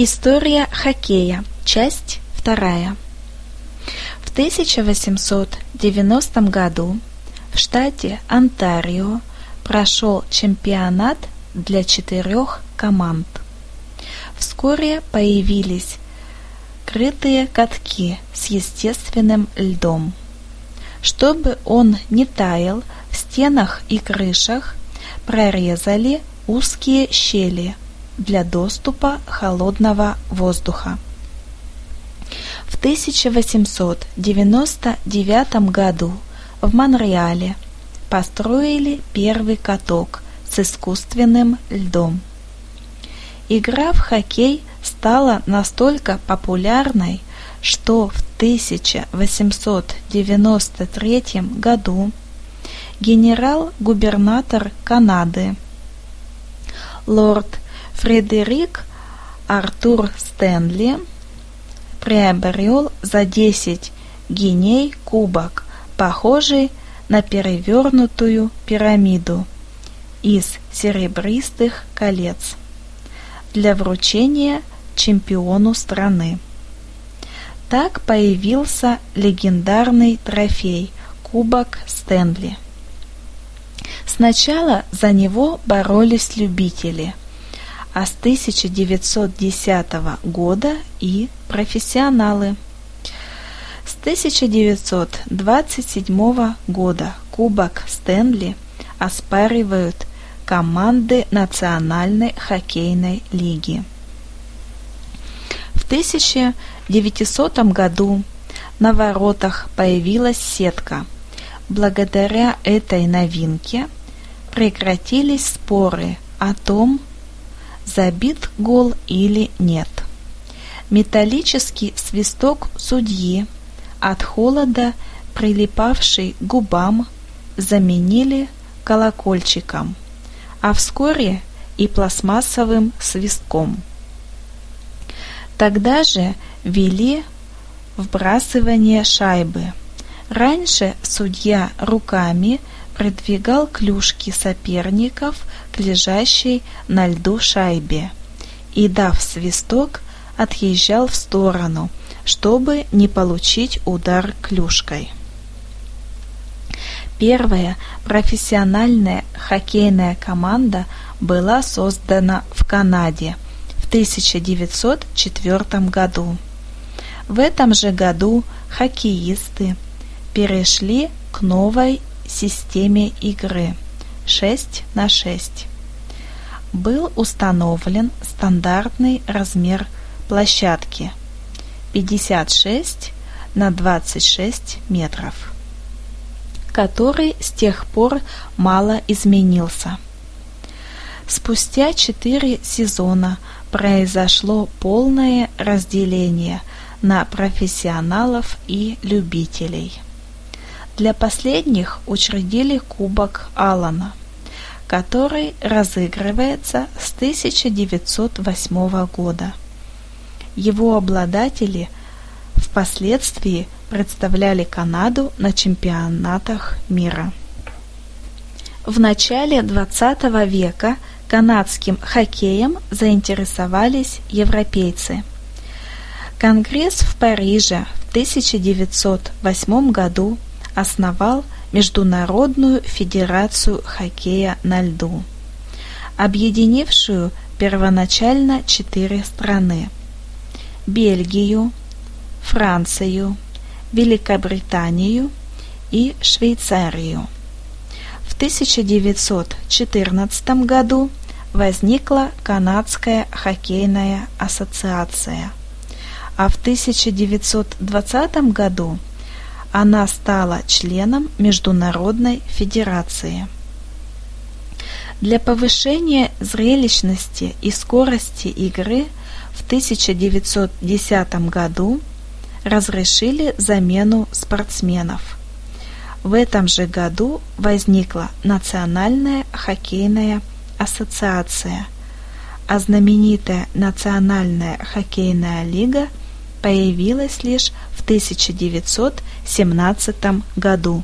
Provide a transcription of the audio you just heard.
История хоккея. Часть вторая. В 1890 году в штате Онтарио прошел чемпионат для четырех команд. Вскоре появились крытые катки с естественным льдом. Чтобы он не таял, в стенах и крышах прорезали узкие щели для доступа холодного воздуха. В 1899 году в Монреале построили первый каток с искусственным льдом. Игра в хоккей стала настолько популярной, что в 1893 году генерал-губернатор Канады лорд Фредерик Артур Стэнли приобрел за 10 гиней кубок, похожий на перевернутую пирамиду из серебристых колец для вручения чемпиону страны. Так появился легендарный трофей Кубок Стэнли. Сначала за него боролись любители, а с 1910 года и профессионалы. С 1927 года Кубок Стэнли оспаривают команды Национальной хоккейной лиги. В 1900 году на воротах появилась сетка. Благодаря этой новинке прекратились споры о том, забит гол или нет. Металлический свисток судьи от холода, прилипавший к губам, заменили колокольчиком – а вскоре и пластмассовым свистком. Тогда же ввели вбрасывание шайбы. Раньше судья руками продвигал клюшки соперников к лежащей на льду шайбе и, дав свисток, отъезжал в сторону, чтобы не получить удар клюшкой. Первая профессиональная хоккейная команда была создана в Канаде в 1904 году. В этом же году хоккеисты перешли к новой системе игры 6 на 6. Был установлен стандартный размер площадки 56 на 26 метров который с тех пор мало изменился. Спустя четыре сезона произошло полное разделение на профессионалов и любителей. Для последних учредили Кубок Алана, который разыгрывается с 1908 года. Его обладатели впоследствии представляли Канаду на чемпионатах мира. В начале XX века канадским хоккеем заинтересовались европейцы. Конгресс в Париже в 1908 году основал Международную федерацию хоккея на льду, объединившую первоначально четыре страны – Бельгию, Францию, Великобританию и Швейцарию. В 1914 году возникла Канадская хоккейная ассоциация, а в 1920 году она стала членом Международной федерации. Для повышения зрелищности и скорости игры в 1910 году разрешили замену спортсменов. В этом же году возникла Национальная хоккейная ассоциация, а знаменитая Национальная хоккейная лига появилась лишь 1917 году.